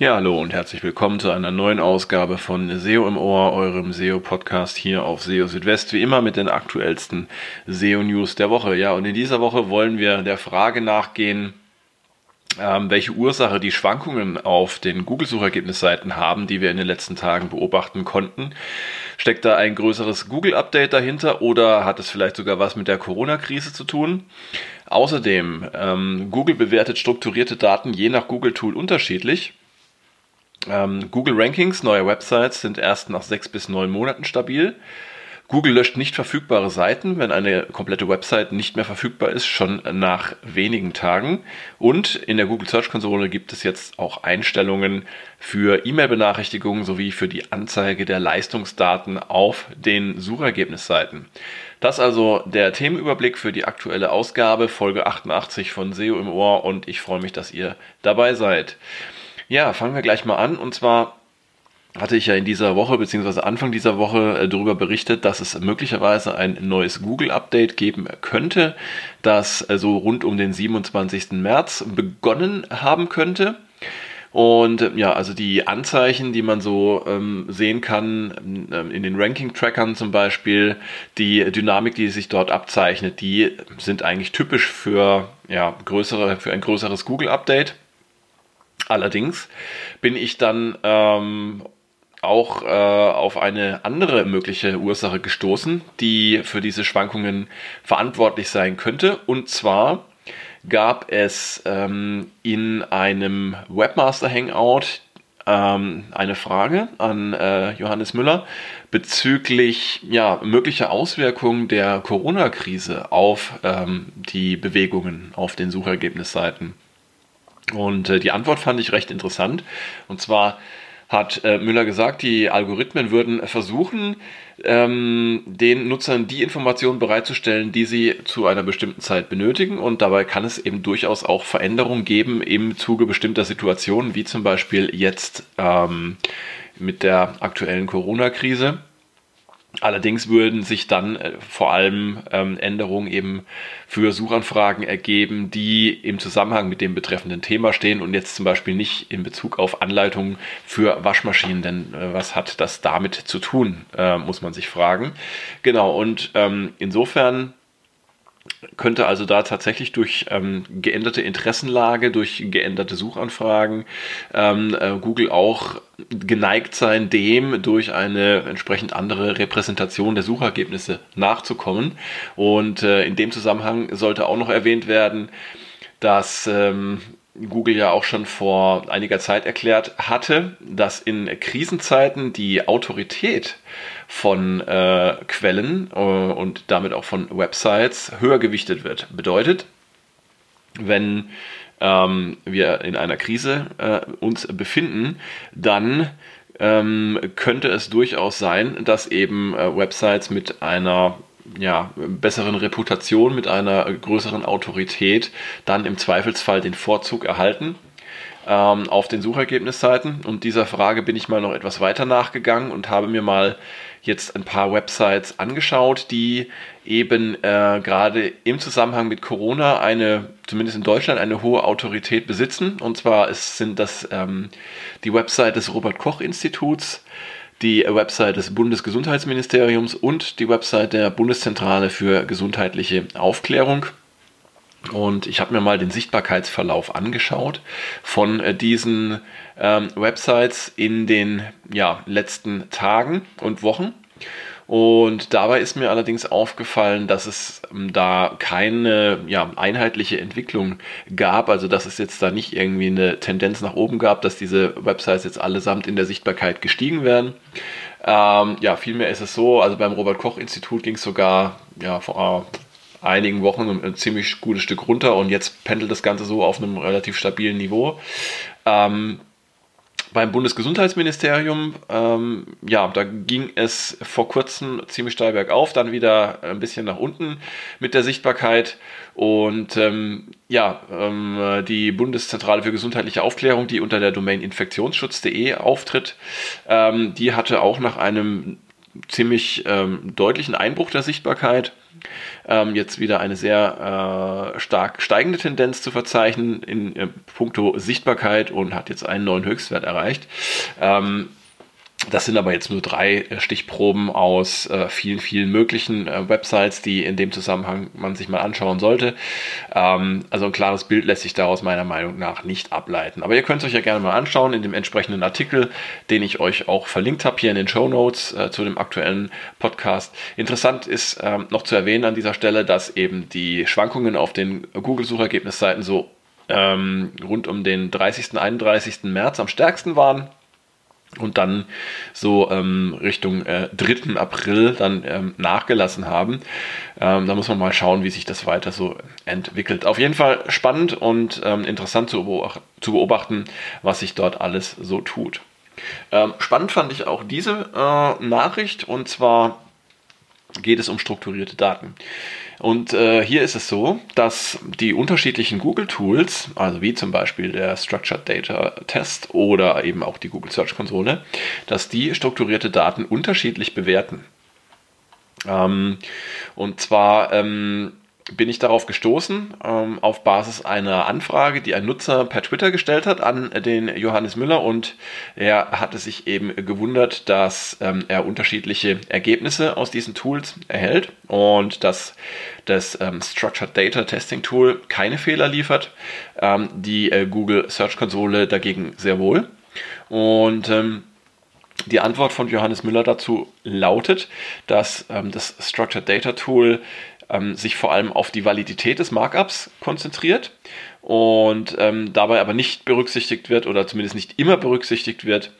Ja, hallo und herzlich willkommen zu einer neuen Ausgabe von SEO im Ohr, eurem SEO-Podcast hier auf SEO Südwest, wie immer mit den aktuellsten SEO-News der Woche. Ja, und in dieser Woche wollen wir der Frage nachgehen, ähm, welche Ursache die Schwankungen auf den Google-Suchergebnisseiten haben, die wir in den letzten Tagen beobachten konnten. Steckt da ein größeres Google-Update dahinter oder hat es vielleicht sogar was mit der Corona-Krise zu tun? Außerdem, ähm, Google bewertet strukturierte Daten je nach Google-Tool unterschiedlich. Ähm, Google Rankings neuer Websites sind erst nach sechs bis neun Monaten stabil. Google löscht nicht verfügbare Seiten, wenn eine komplette Website nicht mehr verfügbar ist, schon nach wenigen Tagen. Und in der Google Search Konsole gibt es jetzt auch Einstellungen für E-Mail-Benachrichtigungen sowie für die Anzeige der Leistungsdaten auf den Suchergebnisseiten. Das also der Themenüberblick für die aktuelle Ausgabe, Folge 88 von SEO im Ohr und ich freue mich, dass ihr dabei seid. Ja, fangen wir gleich mal an und zwar hatte ich ja in dieser Woche bzw. Anfang dieser Woche äh, darüber berichtet, dass es möglicherweise ein neues Google-Update geben könnte, das äh, so rund um den 27. März begonnen haben könnte. Und äh, ja, also die Anzeichen, die man so ähm, sehen kann, ähm, in den Ranking-Trackern zum Beispiel, die Dynamik, die sich dort abzeichnet, die sind eigentlich typisch für, ja, größere, für ein größeres Google-Update. Allerdings bin ich dann ähm, auch äh, auf eine andere mögliche Ursache gestoßen, die für diese Schwankungen verantwortlich sein könnte. Und zwar gab es ähm, in einem Webmaster Hangout ähm, eine Frage an äh, Johannes Müller bezüglich ja, möglicher Auswirkungen der Corona-Krise auf ähm, die Bewegungen auf den Suchergebnisseiten. Und äh, die Antwort fand ich recht interessant. Und zwar hat äh, Müller gesagt, die Algorithmen würden versuchen, ähm, den Nutzern die Informationen bereitzustellen, die sie zu einer bestimmten Zeit benötigen. Und dabei kann es eben durchaus auch Veränderungen geben im Zuge bestimmter Situationen, wie zum Beispiel jetzt ähm, mit der aktuellen Corona-Krise. Allerdings würden sich dann äh, vor allem ähm, Änderungen eben für Suchanfragen ergeben, die im Zusammenhang mit dem betreffenden Thema stehen und jetzt zum Beispiel nicht in Bezug auf Anleitungen für Waschmaschinen, denn äh, was hat das damit zu tun, äh, muss man sich fragen. Genau, und ähm, insofern könnte also da tatsächlich durch ähm, geänderte Interessenlage, durch geänderte Suchanfragen ähm, äh, Google auch geneigt sein, dem durch eine entsprechend andere Repräsentation der Suchergebnisse nachzukommen. Und äh, in dem Zusammenhang sollte auch noch erwähnt werden, dass ähm, Google ja auch schon vor einiger Zeit erklärt hatte, dass in Krisenzeiten die Autorität von äh, Quellen äh, und damit auch von Websites höher gewichtet wird. Bedeutet, wenn ähm, wir in einer Krise äh, uns befinden, dann ähm, könnte es durchaus sein, dass eben äh, Websites mit einer ja, besseren Reputation, mit einer größeren Autorität dann im Zweifelsfall den Vorzug erhalten ähm, auf den Suchergebnisseiten. Und dieser Frage bin ich mal noch etwas weiter nachgegangen und habe mir mal jetzt ein paar Websites angeschaut, die eben äh, gerade im Zusammenhang mit Corona eine, zumindest in Deutschland, eine hohe Autorität besitzen. Und zwar ist, sind das ähm, die Website des Robert Koch Instituts, die Website des Bundesgesundheitsministeriums und die Website der Bundeszentrale für gesundheitliche Aufklärung. Und ich habe mir mal den Sichtbarkeitsverlauf angeschaut von äh, diesen ähm, Websites in den ja, letzten Tagen und Wochen. Und dabei ist mir allerdings aufgefallen, dass es ähm, da keine ja, einheitliche Entwicklung gab. Also dass es jetzt da nicht irgendwie eine Tendenz nach oben gab, dass diese Websites jetzt allesamt in der Sichtbarkeit gestiegen werden. Ähm, ja, vielmehr ist es so, also beim Robert Koch Institut ging es sogar ja, vor einigen Wochen ein ziemlich gutes Stück runter und jetzt pendelt das Ganze so auf einem relativ stabilen Niveau. Ähm, beim Bundesgesundheitsministerium, ähm, ja, da ging es vor kurzem ziemlich steil bergauf, dann wieder ein bisschen nach unten mit der Sichtbarkeit. Und ähm, ja, ähm, die Bundeszentrale für gesundheitliche Aufklärung, die unter der Domain infektionsschutz.de auftritt, ähm, die hatte auch nach einem ziemlich ähm, deutlichen Einbruch der Sichtbarkeit ähm, jetzt wieder eine sehr äh, stark steigende Tendenz zu verzeichnen in äh, puncto Sichtbarkeit und hat jetzt einen neuen Höchstwert erreicht. Ähm, das sind aber jetzt nur drei äh, Stichproben aus äh, vielen, vielen möglichen äh, Websites, die in dem Zusammenhang man sich mal anschauen sollte. Ähm, also ein klares Bild lässt sich daraus meiner Meinung nach nicht ableiten. Aber ihr könnt es euch ja gerne mal anschauen in dem entsprechenden Artikel, den ich euch auch verlinkt habe hier in den Show Notes äh, zu dem aktuellen Podcast. Interessant ist ähm, noch zu erwähnen an dieser Stelle, dass eben die Schwankungen auf den Google-Suchergebnisseiten so ähm, rund um den 30. 31. März am stärksten waren und dann so ähm, Richtung äh, 3. April dann ähm, nachgelassen haben. Ähm, da muss man mal schauen, wie sich das weiter so entwickelt. Auf jeden Fall spannend und ähm, interessant zu, beobachten, zu beobachten, was sich dort alles so tut. Ähm, spannend fand ich auch diese äh, Nachricht und zwar geht es um strukturierte Daten. Und äh, hier ist es so, dass die unterschiedlichen Google-Tools, also wie zum Beispiel der Structured Data Test oder eben auch die Google Search Konsole, dass die strukturierte Daten unterschiedlich bewerten. Ähm, und zwar ähm, bin ich darauf gestoßen, ähm, auf Basis einer Anfrage, die ein Nutzer per Twitter gestellt hat an den Johannes Müller und er hatte sich eben gewundert, dass ähm, er unterschiedliche Ergebnisse aus diesen Tools erhält und dass das ähm, Structured Data Testing Tool keine Fehler liefert, ähm, die äh, Google Search Konsole dagegen sehr wohl. Und ähm, die Antwort von Johannes Müller dazu lautet, dass ähm, das Structured Data Tool ähm, sich vor allem auf die Validität des Markups konzentriert und ähm, dabei aber nicht berücksichtigt wird oder zumindest nicht immer berücksichtigt wird,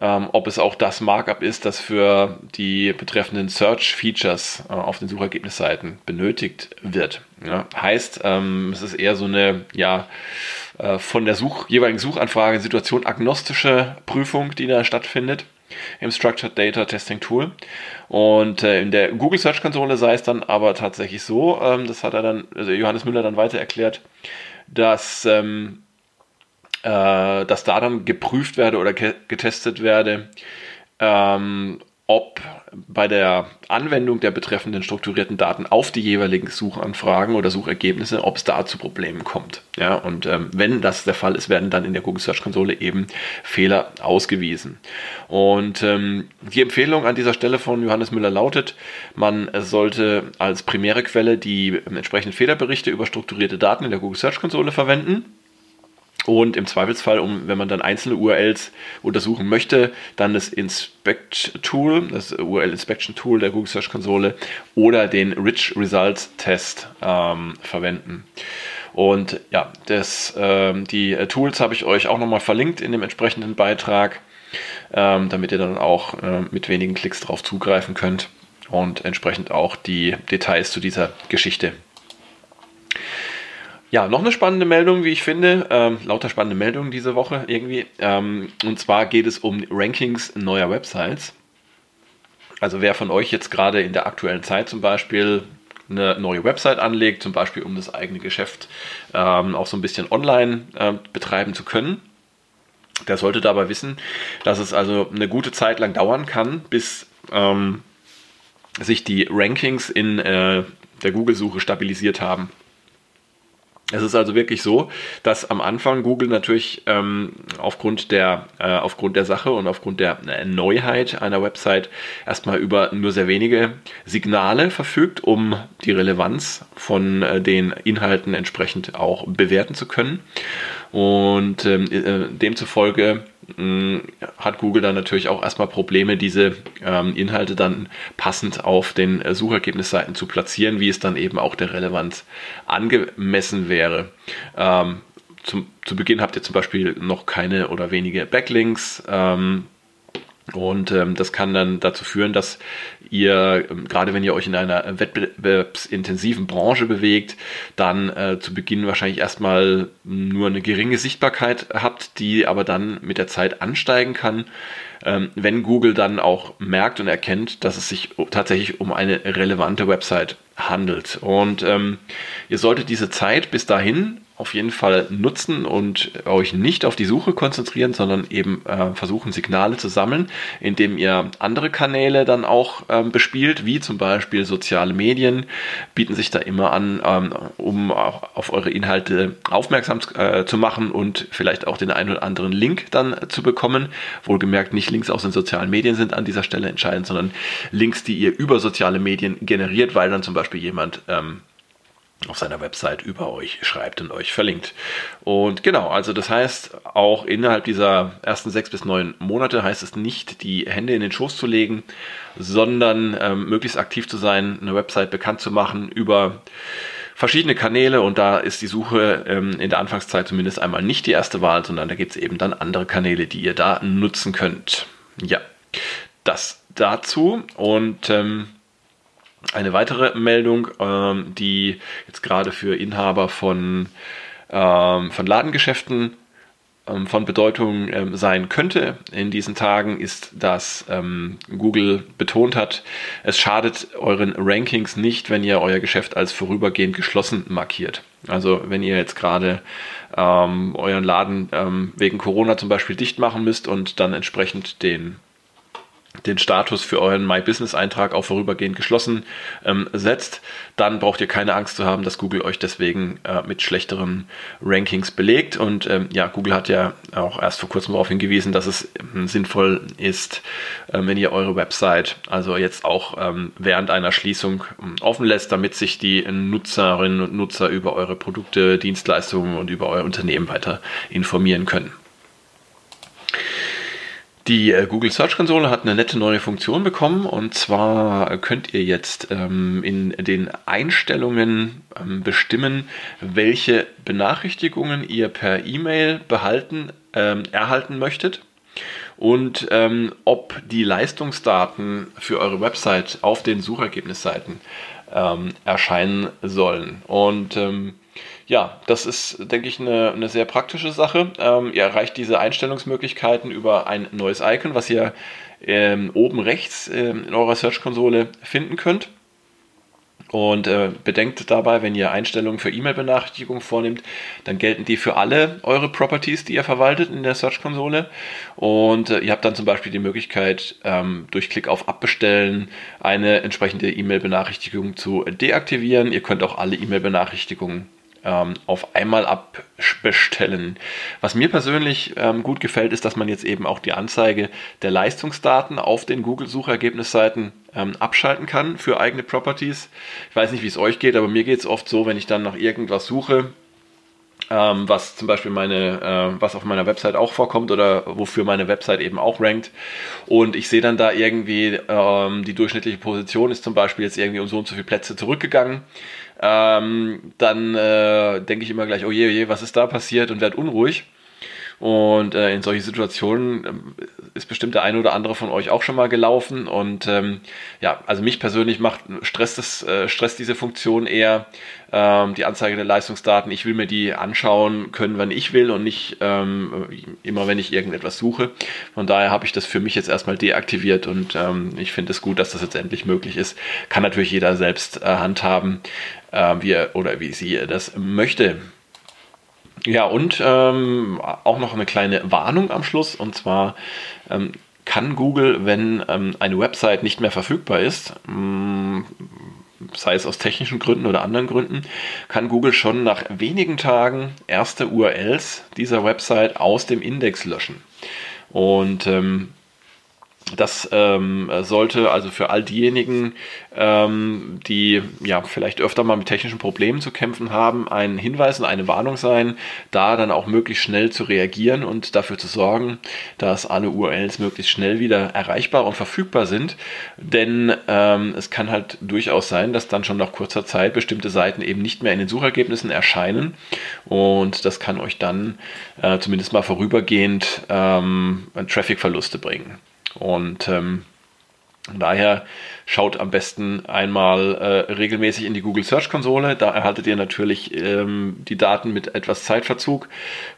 ähm, ob es auch das Markup ist, das für die betreffenden Search-Features äh, auf den Suchergebnisseiten benötigt wird. Ja, heißt, ähm, es ist eher so eine ja, äh, von der Such jeweiligen Suchanfrage Situation agnostische Prüfung, die da stattfindet im Structured Data Testing Tool. Und äh, in der Google Search Konsole sei es dann aber tatsächlich so, ähm, das hat er dann, also Johannes Müller dann weiter erklärt, dass, ähm, äh, dass da dann geprüft werde oder getestet werde, ähm, ob bei der Anwendung der betreffenden strukturierten Daten auf die jeweiligen Suchanfragen oder Suchergebnisse, ob es da zu Problemen kommt. Ja, und ähm, wenn das der Fall ist, werden dann in der Google Search Konsole eben Fehler ausgewiesen. Und ähm, die Empfehlung an dieser Stelle von Johannes Müller lautet, man sollte als primäre Quelle die entsprechenden Fehlerberichte über strukturierte Daten in der Google Search Konsole verwenden und im Zweifelsfall, um, wenn man dann einzelne URLs untersuchen möchte, dann das Inspect Tool, das URL Inspection Tool der Google Search Konsole oder den Rich Results Test ähm, verwenden. Und ja, das, ähm, die Tools habe ich euch auch nochmal verlinkt in dem entsprechenden Beitrag, ähm, damit ihr dann auch äh, mit wenigen Klicks darauf zugreifen könnt und entsprechend auch die Details zu dieser Geschichte ja, noch eine spannende Meldung, wie ich finde. Ähm, lauter spannende Meldungen diese Woche irgendwie. Ähm, und zwar geht es um Rankings neuer Websites. Also wer von euch jetzt gerade in der aktuellen Zeit zum Beispiel eine neue Website anlegt, zum Beispiel um das eigene Geschäft ähm, auch so ein bisschen online äh, betreiben zu können, der sollte dabei wissen, dass es also eine gute Zeit lang dauern kann, bis ähm, sich die Rankings in äh, der Google-Suche stabilisiert haben. Es ist also wirklich so, dass am Anfang Google natürlich ähm, aufgrund, der, äh, aufgrund der Sache und aufgrund der äh, Neuheit einer Website erstmal über nur sehr wenige Signale verfügt, um die Relevanz von äh, den Inhalten entsprechend auch bewerten zu können. Und ähm, äh, demzufolge hat Google dann natürlich auch erstmal Probleme, diese ähm, Inhalte dann passend auf den äh, Suchergebnisseiten zu platzieren, wie es dann eben auch der Relevanz angemessen wäre. Ähm, zum, zu Beginn habt ihr zum Beispiel noch keine oder wenige Backlinks. Ähm, und ähm, das kann dann dazu führen, dass ihr, ähm, gerade wenn ihr euch in einer wettbewerbsintensiven Branche bewegt, dann äh, zu Beginn wahrscheinlich erstmal nur eine geringe Sichtbarkeit habt, die aber dann mit der Zeit ansteigen kann, ähm, wenn Google dann auch merkt und erkennt, dass es sich tatsächlich um eine relevante Website handelt. Und ähm, ihr solltet diese Zeit bis dahin auf jeden Fall nutzen und euch nicht auf die Suche konzentrieren, sondern eben äh, versuchen, Signale zu sammeln, indem ihr andere Kanäle dann auch ähm, bespielt, wie zum Beispiel soziale Medien, bieten sich da immer an, ähm, um auch auf eure Inhalte aufmerksam äh, zu machen und vielleicht auch den einen oder anderen Link dann zu bekommen. Wohlgemerkt nicht Links aus den sozialen Medien sind an dieser Stelle entscheidend, sondern Links, die ihr über soziale Medien generiert, weil dann zum Beispiel jemand ähm, auf seiner Website über euch schreibt und euch verlinkt. Und genau, also das heißt, auch innerhalb dieser ersten sechs bis neun Monate heißt es nicht, die Hände in den Schoß zu legen, sondern ähm, möglichst aktiv zu sein, eine Website bekannt zu machen über verschiedene Kanäle und da ist die Suche ähm, in der Anfangszeit zumindest einmal nicht die erste Wahl, sondern da gibt es eben dann andere Kanäle, die ihr da nutzen könnt. Ja, das dazu und ähm, eine weitere Meldung, ähm, die jetzt gerade für Inhaber von, ähm, von Ladengeschäften ähm, von Bedeutung ähm, sein könnte in diesen Tagen, ist, dass ähm, Google betont hat, es schadet euren Rankings nicht, wenn ihr euer Geschäft als vorübergehend geschlossen markiert. Also wenn ihr jetzt gerade ähm, euren Laden wegen Corona zum Beispiel dicht machen müsst und dann entsprechend den den Status für euren My Business Eintrag auch vorübergehend geschlossen ähm, setzt, dann braucht ihr keine Angst zu haben, dass Google euch deswegen äh, mit schlechteren Rankings belegt. Und ähm, ja, Google hat ja auch erst vor kurzem darauf hingewiesen, dass es ähm, sinnvoll ist, äh, wenn ihr eure Website also jetzt auch ähm, während einer Schließung ähm, offen lässt, damit sich die Nutzerinnen und Nutzer über eure Produkte, Dienstleistungen und über euer Unternehmen weiter informieren können. Die äh, Google Search Konsole hat eine nette neue Funktion bekommen und zwar könnt ihr jetzt ähm, in den Einstellungen ähm, bestimmen, welche Benachrichtigungen ihr per E-Mail behalten, ähm, erhalten möchtet und ähm, ob die Leistungsdaten für eure Website auf den Suchergebnisseiten ähm, erscheinen sollen. Und ähm, ja, das ist, denke ich, eine, eine sehr praktische Sache. Ähm, ihr erreicht diese Einstellungsmöglichkeiten über ein neues Icon, was ihr ähm, oben rechts ähm, in eurer Search-Konsole finden könnt. Und äh, bedenkt dabei, wenn ihr Einstellungen für E-Mail-Benachrichtigungen vornehmt, dann gelten die für alle eure Properties, die ihr verwaltet in der Search-Konsole. Und äh, ihr habt dann zum Beispiel die Möglichkeit, ähm, durch Klick auf Abbestellen eine entsprechende E-Mail-Benachrichtigung zu deaktivieren. Ihr könnt auch alle E-Mail-Benachrichtigungen ähm, auf einmal abbestellen. Was mir persönlich ähm, gut gefällt, ist, dass man jetzt eben auch die Anzeige der Leistungsdaten auf den Google-Suchergebnisseiten ähm, abschalten kann für eigene Properties. Ich weiß nicht, wie es euch geht, aber mir geht es oft so, wenn ich dann nach irgendwas suche, ähm, was zum Beispiel meine, äh, was auf meiner Website auch vorkommt oder wofür meine Website eben auch rankt. Und ich sehe dann da irgendwie, ähm, die durchschnittliche Position ist zum Beispiel jetzt irgendwie um so und so viele Plätze zurückgegangen ähm, dann äh, denke ich immer gleich, oh je, oh je, was ist da passiert und werde unruhig. Und äh, in solche Situationen äh, ist bestimmt der eine oder andere von euch auch schon mal gelaufen. Und ähm, ja, also mich persönlich macht stresst, das, äh, stresst diese Funktion eher ähm, die Anzeige der Leistungsdaten. Ich will mir die anschauen können, wann ich will und nicht ähm, immer, wenn ich irgendetwas suche. Von daher habe ich das für mich jetzt erstmal deaktiviert und ähm, ich finde es gut, dass das jetzt endlich möglich ist. Kann natürlich jeder selbst äh, handhaben, äh, wie er oder wie sie das möchte. Ja, und ähm, auch noch eine kleine Warnung am Schluss. Und zwar ähm, kann Google, wenn ähm, eine Website nicht mehr verfügbar ist, mh, mm, sei es aus technischen Gründen oder anderen Gründen, kann Google schon nach wenigen Tagen erste URLs dieser Website aus dem Index löschen. Und ähm, das ähm, sollte also für all diejenigen, ähm, die ja vielleicht öfter mal mit technischen Problemen zu kämpfen haben, ein Hinweis und eine Warnung sein, da dann auch möglichst schnell zu reagieren und dafür zu sorgen, dass alle URLs möglichst schnell wieder erreichbar und verfügbar sind. Denn ähm, es kann halt durchaus sein, dass dann schon nach kurzer Zeit bestimmte Seiten eben nicht mehr in den Suchergebnissen erscheinen und das kann euch dann äh, zumindest mal vorübergehend ähm, Trafficverluste bringen. Und ähm, daher schaut am besten einmal äh, regelmäßig in die Google Search Konsole. Da erhaltet ihr natürlich ähm, die Daten mit etwas Zeitverzug.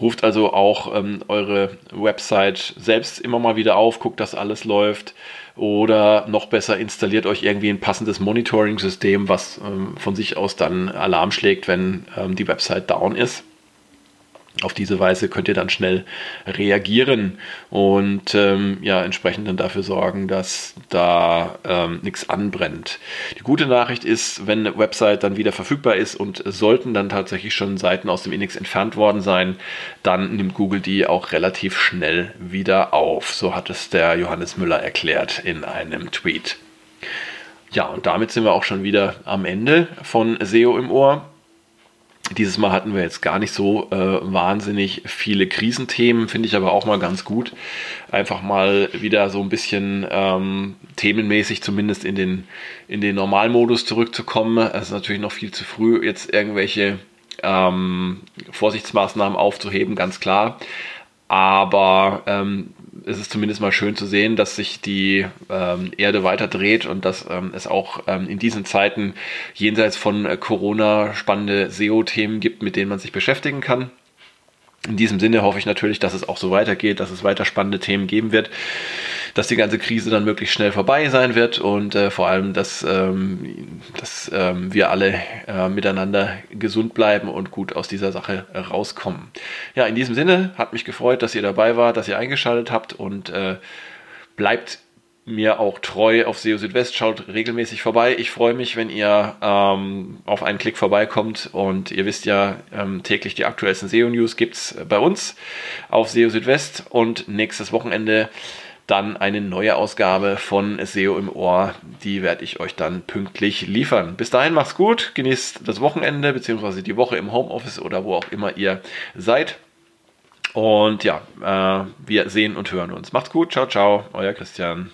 Ruft also auch ähm, eure Website selbst immer mal wieder auf, guckt, dass alles läuft. Oder noch besser, installiert euch irgendwie ein passendes Monitoring-System, was ähm, von sich aus dann Alarm schlägt, wenn ähm, die Website down ist. Auf diese Weise könnt ihr dann schnell reagieren und ähm, ja entsprechend dann dafür sorgen, dass da ähm, nichts anbrennt. Die gute Nachricht ist, wenn eine Website dann wieder verfügbar ist und sollten dann tatsächlich schon Seiten aus dem Index entfernt worden sein, dann nimmt Google die auch relativ schnell wieder auf. So hat es der Johannes Müller erklärt in einem Tweet. Ja, und damit sind wir auch schon wieder am Ende von SEO im Ohr. Dieses Mal hatten wir jetzt gar nicht so äh, wahnsinnig viele Krisenthemen, finde ich aber auch mal ganz gut. Einfach mal wieder so ein bisschen ähm, themenmäßig zumindest in den, in den Normalmodus zurückzukommen. Es ist natürlich noch viel zu früh, jetzt irgendwelche ähm, Vorsichtsmaßnahmen aufzuheben, ganz klar. Aber ähm, es ist zumindest mal schön zu sehen, dass sich die ähm, Erde weiter dreht und dass ähm, es auch ähm, in diesen Zeiten jenseits von äh, Corona spannende SEO-Themen gibt, mit denen man sich beschäftigen kann. In diesem Sinne hoffe ich natürlich, dass es auch so weitergeht, dass es weiter spannende Themen geben wird, dass die ganze Krise dann möglichst schnell vorbei sein wird und äh, vor allem, dass, ähm, dass ähm, wir alle äh, miteinander gesund bleiben und gut aus dieser Sache äh, rauskommen. Ja, in diesem Sinne hat mich gefreut, dass ihr dabei wart, dass ihr eingeschaltet habt und äh, bleibt mir auch treu auf SEO Südwest. Schaut regelmäßig vorbei. Ich freue mich, wenn ihr ähm, auf einen Klick vorbeikommt. Und ihr wisst ja, ähm, täglich die aktuellsten SEO-News gibt es bei uns auf SEO Südwest. Und nächstes Wochenende dann eine neue Ausgabe von SEO im Ohr. Die werde ich euch dann pünktlich liefern. Bis dahin macht's gut, genießt das Wochenende bzw. die Woche im Homeoffice oder wo auch immer ihr seid. Und ja, äh, wir sehen und hören uns. Macht's gut, ciao, ciao, euer Christian.